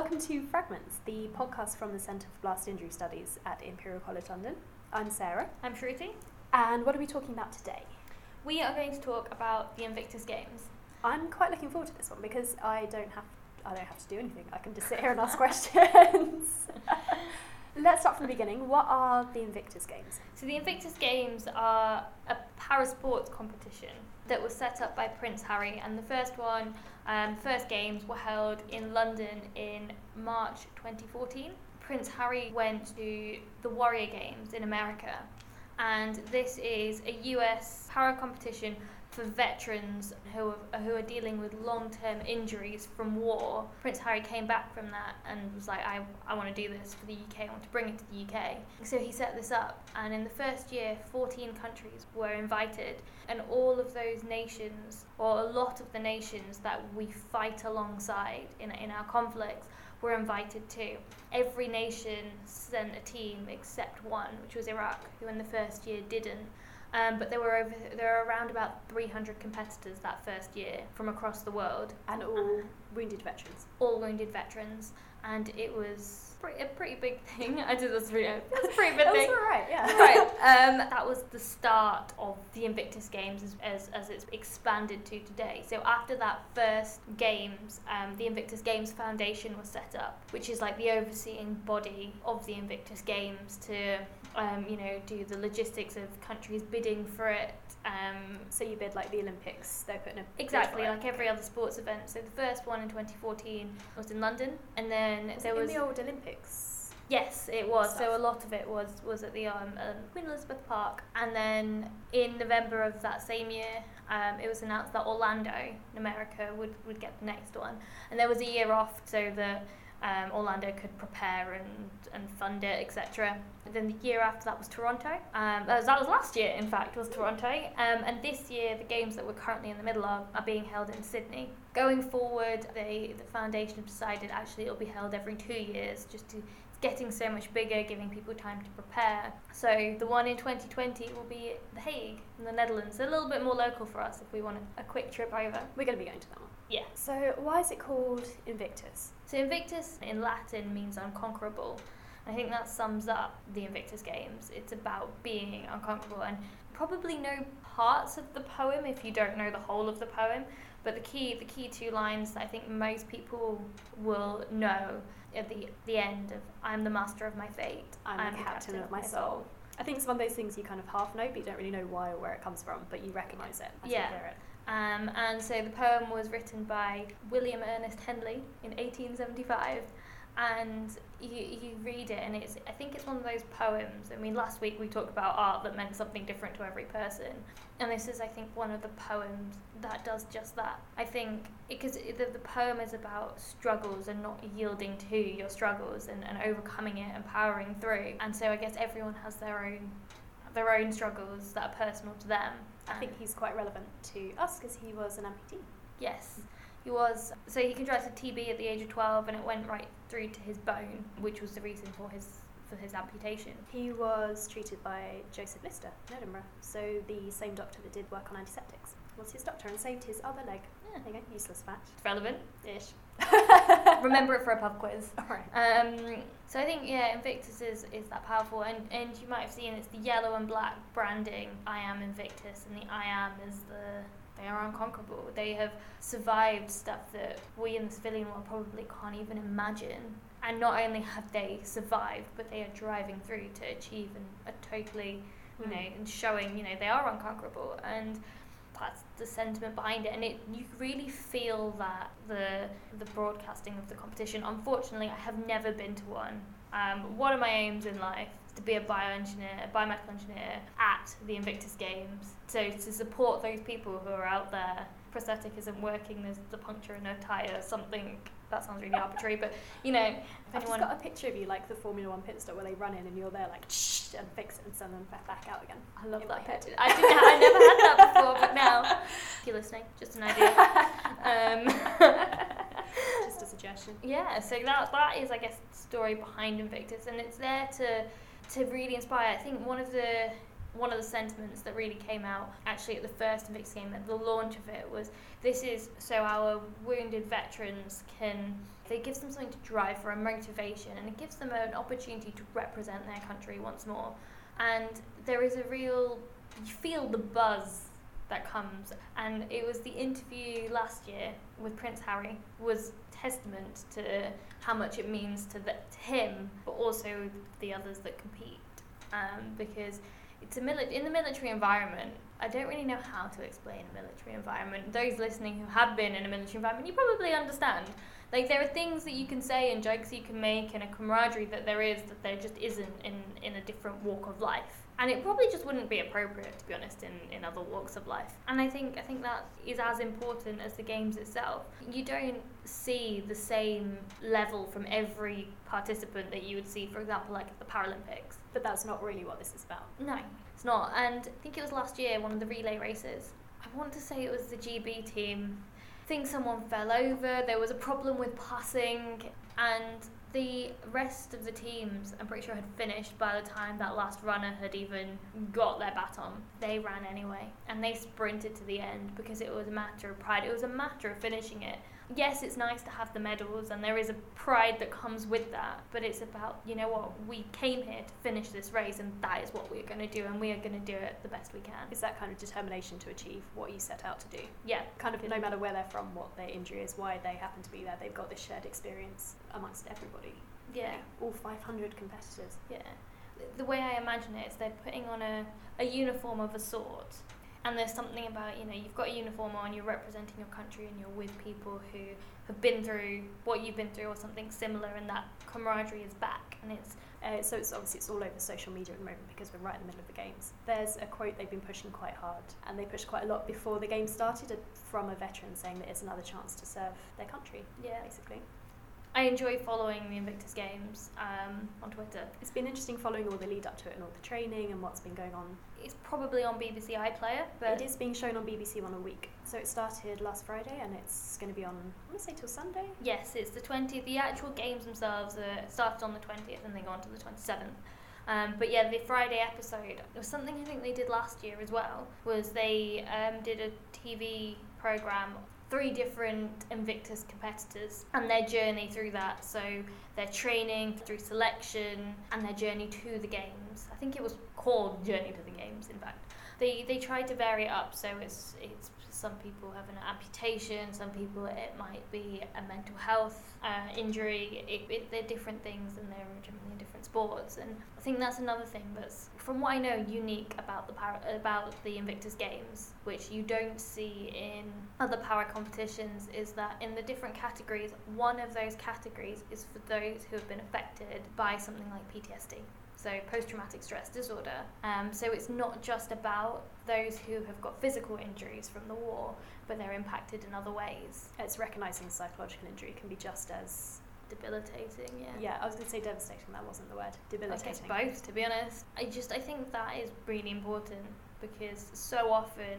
Welcome to Fragments, the podcast from the Centre for Blast Injury Studies at Imperial College London. I'm Sarah. I'm Shruti. And what are we talking about today? We are going to talk about the Invictus Games. I'm quite looking forward to this one because I don't have I don't have to do anything. I can just sit here and ask questions. Let's start from the beginning. What are the Invictus Games? So the Invictus Games are a para sports competition that was set up by Prince Harry, and the first one, um, first games were held in London in March 2014. Prince Harry went to the Warrior Games in America, and this is a US para competition for veterans who are, who are dealing with long term injuries from war. Prince Harry came back from that and was like, I, I want to do this for the UK, I want to bring it to the UK. So he set this up, and in the first year, 14 countries were invited, and all of those nations, or a lot of the nations that we fight alongside in, in our conflicts, were invited too. Every nation sent a team except one, which was Iraq, who in the first year didn't. Um, but there were over there were around about 300 competitors that first year from across the world, and all wounded veterans. All wounded veterans, and it was pretty, a pretty big thing. I did this video. That's a pretty big thing. That's all right, yeah. right. Um, that was the start of the Invictus Games as, as, as it's expanded to today. So after that first games, um, the Invictus Games Foundation was set up, which is like the overseeing body of the Invictus Games to um, you know, do the logistics of countries bidding for it. Um, so you bid like the Olympics, they're putting a exactly like every other sports event. So the first one in 2014 was in London, and then was there was in the old Olympics. Yes, it was. So a lot of it was was at the um, um, Queen Elizabeth Park, and then in November of that same year, um, it was announced that Orlando, in America, would would get the next one, and there was a year off so that um, Orlando could prepare and, and fund it, etc. Then the year after that was Toronto. Um, that, was, that was last year, in fact, was Toronto. Um, and this year, the games that we're currently in the middle of are being held in Sydney. Going forward, they, the foundation decided actually it'll be held every two years just to getting so much bigger, giving people time to prepare. So the one in 2020 will be The Hague in the Netherlands. A little bit more local for us if we want a, a quick trip over. We're going to be going to that one. Yeah. So why is it called Invictus? So Invictus in Latin means unconquerable. I think that sums up the Invictus Games. It's about being unconquerable and probably know parts of the poem if you don't know the whole of the poem. But the key, the key two lines that I think most people will know at the the end of "I'm the master of my fate. I'm, I'm the captain, captain, of my soul. soul. I think it's one of those things you kind of half know, but you don't really know why or where it comes from, but you recognise it as yeah. you hear it. Um, and so the poem was written by William Ernest Henley in 1875. And you, you read it, and it's I think it's one of those poems. I mean, last week we talked about art that meant something different to every person, and this is I think one of the poems that does just that. I think because the, the poem is about struggles and not yielding to your struggles and, and overcoming it and powering through. And so I guess everyone has their own their own struggles that are personal to them. I think he's quite relevant to us because he was an amputee. Yes, he was. So he contracted TB at the age of 12 and it went right through to his bone, which was the reason for his for his amputation. He was treated by Joseph Lister in Edinburgh, so the same doctor that did work on antiseptics was his doctor and saved his other leg. Yeah, there you go, useless fact. Relevant. Ish. Remember it for a pub quiz. Alright. Um, so I think yeah, Invictus is, is that powerful, and and you might have seen it's the yellow and black branding. I am Invictus, and the I am is the they are unconquerable. They have survived stuff that we in the civilian world probably can't even imagine. And not only have they survived, but they are driving through to achieve an, a totally, you mm. know, and showing, you know, they are unconquerable. And that's the sentiment behind it, and it you really feel that the the broadcasting of the competition. Unfortunately, I have never been to one. Um, one of my aims in life to be a bioengineer, a biomedical engineer at the Invictus Games. So to support those people who are out there, prosthetic isn't working. There's the puncture in a tire, something that sounds really arbitrary, but you know, I've just got a picture of you like the Formula One pit stop where they run in and you're there like shh and fix it and send them back out again. I love that picture. I didn't. I never had that before, but now if you're listening, just an idea. um, just a suggestion. Yeah. So that that is, I guess, the story behind Invictus, and it's there to to really inspire. I think one of the one of the sentiments that really came out actually at the first Invictus game, at the launch of it, was this is so our wounded veterans can It gives them something to drive for a motivation, and it gives them an opportunity to represent their country once more. And there is a real, you feel the buzz that comes. And it was the interview last year with Prince Harry was testament to how much it means to, the, to him, but also the others that compete. Um, because it's a mili- in the military environment. I don't really know how to explain a military environment. Those listening who have been in a military environment, you probably understand. Like there are things that you can say and jokes you can make and a camaraderie that there is that there just isn't in, in a different walk of life and it probably just wouldn't be appropriate to be honest in, in other walks of life. And i think i think that is as important as the games itself. You don't see the same level from every participant that you would see for example like at the paralympics. But that's not really what this is about. No it's not. And i think it was last year one of the relay races. I want to say it was the gb team. I think someone fell over. There was a problem with passing. And the rest of the teams, I'm pretty sure, had finished by the time that last runner had even got their baton. They ran anyway, and they sprinted to the end because it was a matter of pride. It was a matter of finishing it. Yes, it's nice to have the medals, and there is a pride that comes with that, but it's about, you know what, we came here to finish this race, and that is what we're going to do, and we are going to do it the best we can. It's that kind of determination to achieve what you set out to do. Yeah. Kind of no matter where they're from, what their injury is, why they happen to be there, they've got this shared experience amongst everybody. Yeah. All 500 competitors. Yeah. The way I imagine it is they're putting on a, a uniform of a sort. And there's something about, you know, you've got a uniform on, you're representing your country and you're with people who have been through what you've been through or something similar and that camaraderie is back and it's uh, so it's obviously it's all over social media at the moment because we're right in the middle of the games. There's a quote they've been pushing quite hard, and they pushed quite a lot before the game started from a veteran saying that it's another chance to serve their country. Yeah. basically. I enjoy following the Invictus Games um, on Twitter. It's been interesting following all the lead up to it and all the training and what's been going on. It's probably on BBC iPlayer, but it is being shown on BBC One a week. So it started last Friday and it's going to be on, I want to say till Sunday. Yes, it's the 20th. The actual games themselves uh, started on the 20th and they go on to the 27th. Um, but yeah, the Friday episode was something I think they did last year as well. Was they um, did a TV program three different Invictus competitors and their journey through that. So their training through selection and their journey to the games. I think it was called Journey to the Games, in fact. They they tried to vary it up so it's it's some people have an amputation, some people it might be a mental health uh, injury. It, it, they're different things and they're generally different sports. And I think that's another thing that's, from what I know, unique about the para, about the Invictus Games, which you don't see in other para competitions, is that in the different categories, one of those categories is for those who have been affected by something like PTSD so post traumatic stress disorder. Um, so it's not just about those who have got physical injuries from the war, but they're impacted in other ways. It's recognizing psychological injury can be just as debilitating. Yeah. Yeah, I was going to say devastating. That wasn't the word. Debilitating. I both, to be honest. I just I think that is really important because so often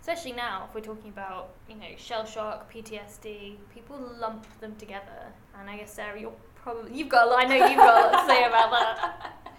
especially now if we're talking about you know shell shock ptsd people lump them together and i guess sarah you're probably you've got a lot i know you've got a lot to say about that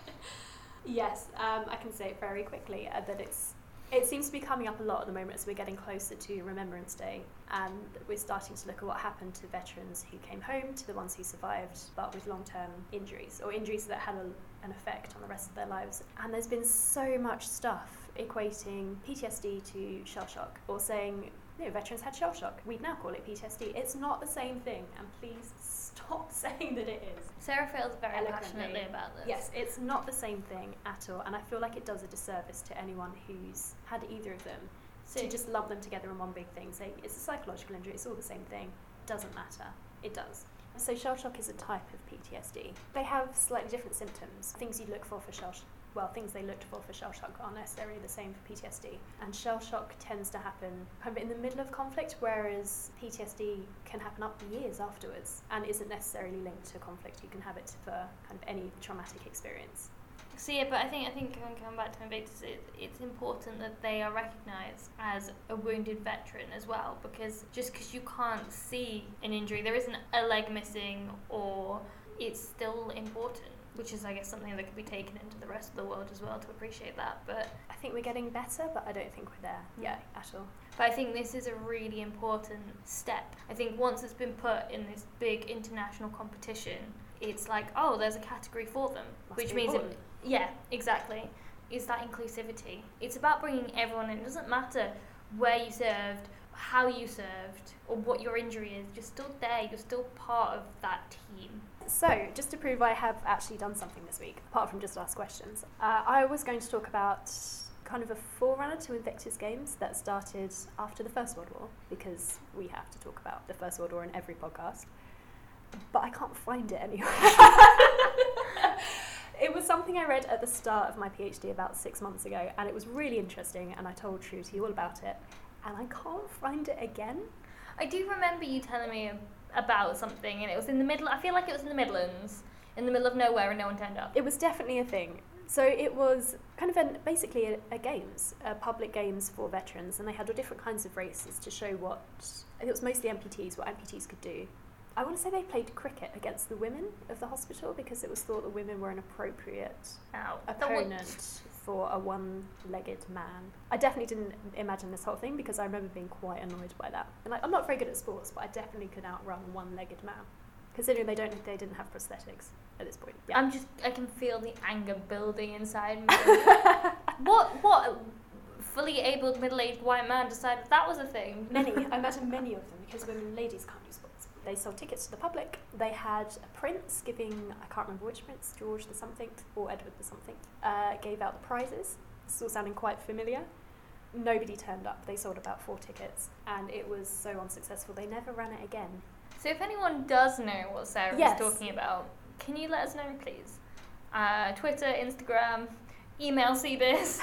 Yes, um, I can say it very quickly uh, that it's it seems to be coming up a lot at the moment as we're getting closer to Remembrance Day, and we're starting to look at what happened to veterans who came home, to the ones who survived but with long term injuries or injuries that had a, an effect on the rest of their lives. And there's been so much stuff equating PTSD to shell shock or saying you know, veterans had shell shock. We'd now call it PTSD. It's not the same thing, and please stop saying that it is. Sarah feels very passionately about this. Yes, it's not the same thing at all, and I feel like it does a disservice to anyone who's had either of them so to just lump them together in one big thing. Say it's a psychological injury, it's all the same thing. Doesn't matter. It does. So shell shock is a type of PTSD. They have slightly different symptoms. Things you look for for shell shock well, things they looked for for shell shock aren't necessarily the same for PTSD. And shell shock tends to happen kind of in the middle of conflict, whereas PTSD can happen up to years afterwards and isn't necessarily linked to conflict. You can have it for kind of any traumatic experience. So yeah, but I think I think coming back to Invictus, it, it's important that they are recognised as a wounded veteran as well, because just because you can't see an injury, there isn't a leg missing, or it's still important which is, I guess, something that could be taken into the rest of the world as well to appreciate that. But I think we're getting better, but I don't think we're there hmm. yet at all. But I think this is a really important step. I think once it's been put in this big international competition, it's like, oh, there's a category for them, Must which means, it, yeah, exactly. Is that inclusivity. It's about bringing everyone in. It doesn't matter where you served, how you served, or what your injury is. You're still there. You're still part of that team. So, just to prove I have actually done something this week, apart from just ask questions, uh, I was going to talk about kind of a forerunner to Invictus Games that started after the First World War, because we have to talk about the First World War in every podcast. But I can't find it anywhere. it was something I read at the start of my PhD about six months ago, and it was really interesting, and I told Shruti all about it, and I can't find it again. I do remember you telling me about something, and it was in the middle. I feel like it was in the Midlands, in the middle of nowhere, and no one turned up. It was definitely a thing. So it was kind of an, basically a, a games, a public games for veterans, and they had all different kinds of races to show what it was mostly amputees, what amputees could do. I want to say they played cricket against the women of the hospital because it was thought the women were an appropriate Ow. Opponent for a one-legged man. I definitely didn't imagine this whole thing because I remember being quite annoyed by that. And like, I'm not very good at sports, but I definitely could outrun a one-legged man, considering they don't they didn't have prosthetics at this point. Yeah. I'm just. I can feel the anger building inside me. what? What? Fully abled middle-aged white man decided that was a thing. Many, I imagine many of them, because women ladies can't do sports. They sold tickets to the public. They had a prince giving, I can't remember which prince, George the something or Edward the something, uh, gave out the prizes. This is all sounding quite familiar. Nobody turned up. They sold about four tickets, and it was so unsuccessful. They never ran it again. So if anyone does know what Sarah Yes. is talking about, can you let us know, please? Uh, Twitter, Instagram, email. Please,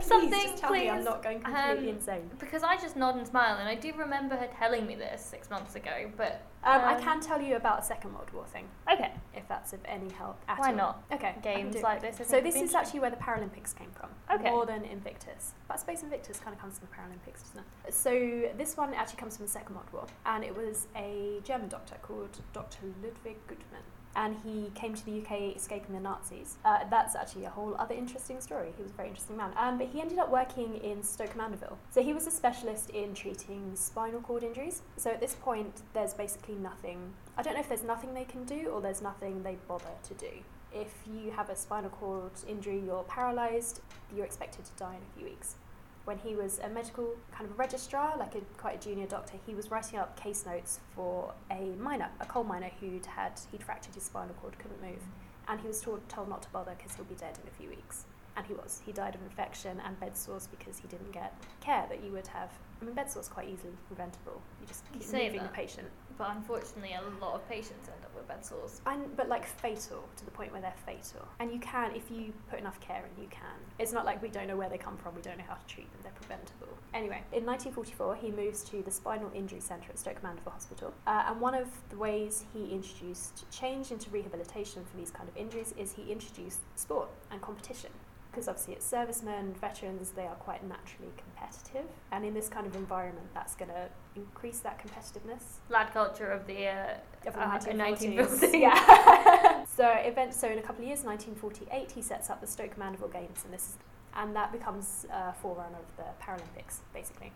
Something, just tell me I'm not going completely Um, insane. Because I just nod and smile, and I do remember her telling me this six months ago. But Um, I um, can tell you about a Second World War thing, okay, if that's of any help at why all. not? Okay. Games like this. So this is actually where the Paralympics came from, Okay. more than Invictus. But I suppose Invictus kind of comes from the Paralympics, doesn't it? So this one actually comes from the Second World War, and it was a German doctor called Dr. Ludwig Guttmann. And he came to the UK escaping the Nazis. Uh, that's actually a whole other interesting story. He was a very interesting man. Um, but he ended up working in Stoke Mandeville. So he was a specialist in treating spinal cord injuries. So at this point, there's basically nothing. I don't know if there's nothing they can do or there's nothing they bother to do. If you have a spinal cord injury, you're paralysed, you're expected to die in a few weeks. When he was a medical kind of registrar, like a quite a junior doctor, he was writing up case notes for a miner, a coal miner who'd had he'd fractured his spinal cord, couldn't move, and he was told told not to bother because he'll be dead in a few weeks. And he was. He died of infection and bed sores because he didn't get care that you would have. I mean, bed sores quite easily preventable. You just keep moving that. the patient. But unfortunately, a lot of patients end up with bed sores. And, but like fatal to the point where they're fatal. And you can, if you put enough care in, you can. It's not like we don't know where they come from, we don't know how to treat them, they're preventable. Anyway, in 1944, he moves to the Spinal Injury Centre at Stoke Mandeville Hospital. Uh, and one of the ways he introduced change into rehabilitation for these kind of injuries is he introduced sport and competition. Because obviously, it's servicemen, veterans, they are quite naturally competitive. And in this kind of environment, that's going to increase that competitiveness Lad culture of the uh, of the uh, 1940s. 1940s. Yeah. so event. So in a couple of years, 1948, he sets up the Stoke Mandeville Games, and this is, and that becomes a forerunner of the Paralympics, basically.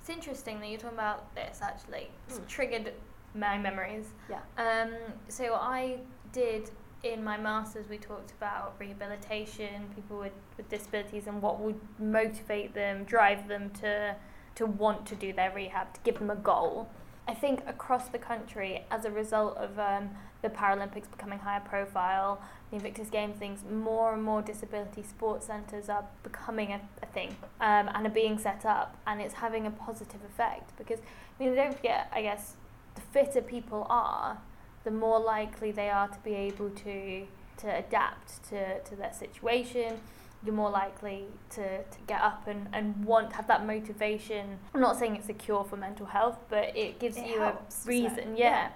It's interesting that you're talking about this actually. It's Mm. triggered my memories. Yeah. Um, so I did in my masters we talked about rehabilitation, people with, with disabilities and what would motivate them, drive them to to want to do their rehab, to give them a goal. I think across the country, as a result of um, the Paralympics becoming higher profile, the Invictus Games things, more and more disability sports centres are becoming a, a thing um, and are being set up, and it's having a positive effect because I mean, don't forget, I guess, the fitter people are, the more likely they are to be able to to adapt to, to their situation. You're more likely to, to get up and, and want have that motivation. I'm not saying it's a cure for mental health, but it gives It you helps, a reason, yeah.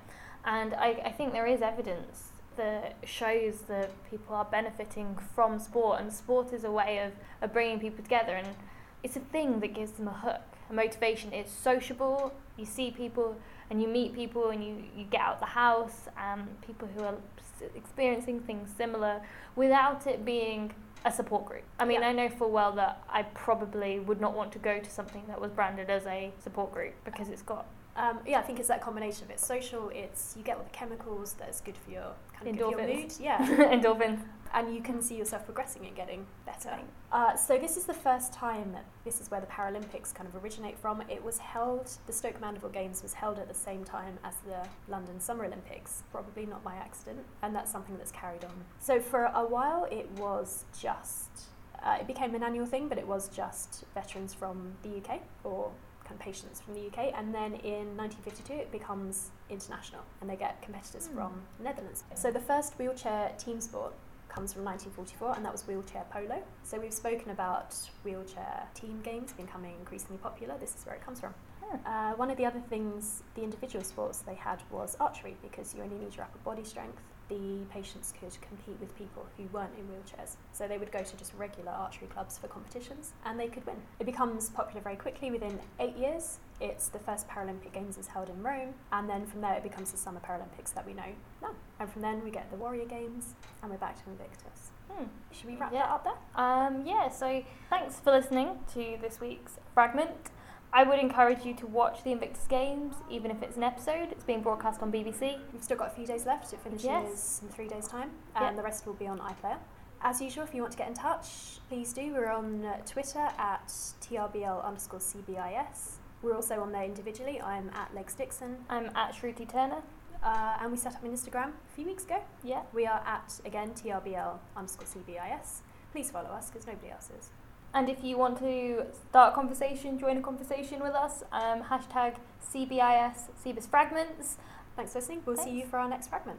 And I, I think there is evidence that shows that people are benefiting from sport, and sport is a way of, of bringing people together, and it's a thing that gives them a hook, a motivation. It's sociable. You see people and you meet people and you, you get out the house and people who are experiencing things similar without it being a support group. I mean, Yeah. I know full well that I probably would not want to go to something that was branded as a support group because it's got Um, yeah, I think it's that combination of it's social, it's you get all the chemicals that's good for your kind of for your mood, yeah, endorphins. and you can see yourself progressing and getting better. Uh, so this is the first time that this is where the Paralympics kind of originate from. It was held, the Stoke Mandeville Games was held at the same time as the London Summer Olympics, probably not by accident, and that's something that's carried on. So for a while, it was just. Uh, it became an annual thing, but it was just veterans from the UK or kind of patients from the UK, and then in 1952 it becomes international, and they get competitors Hmm. from the Netherlands. So the first wheelchair team sport comes from 1944, and that was wheelchair polo. So we've spoken about wheelchair team games becoming increasingly popular. This is where it comes from. Uh, one of the other things, the individual sports they had was archery because you only need your upper body strength. The patients could compete with people who weren't in wheelchairs. So they would go to just regular archery clubs for competitions and they could win. It becomes popular very quickly within eight years. It's the first Paralympic Games is held in Rome, and then from there it becomes the Summer Paralympics that we know now. And from then we get the Warrior Games, and we're back to Invictus. Hmm. Should we wrap Yeah. that up there? Um, yeah, so thanks for listening to this week's fragment. I would encourage you to watch the Invictus Games, even if it's an episode. It's being broadcast on BBC. We've still got a few days left. It finishes Yes. in three days' time, and the rest will be on iPlayer. As usual, if you want to get in touch, please do. We're on uh, Twitter at trbl underscore cbis. We're also on there individually. I'm at Legs Dixon, I'm at Shruti Turner. uh, and we set up an Instagram a few weeks ago. Yeah. We are at again trbl underscore cbis. Please follow us because nobody else is. And if you want to start a conversation, join a conversation with us, um, hashtag CBIS Cebus Fragments. Thanks for listening. We'll see you for our next fragment.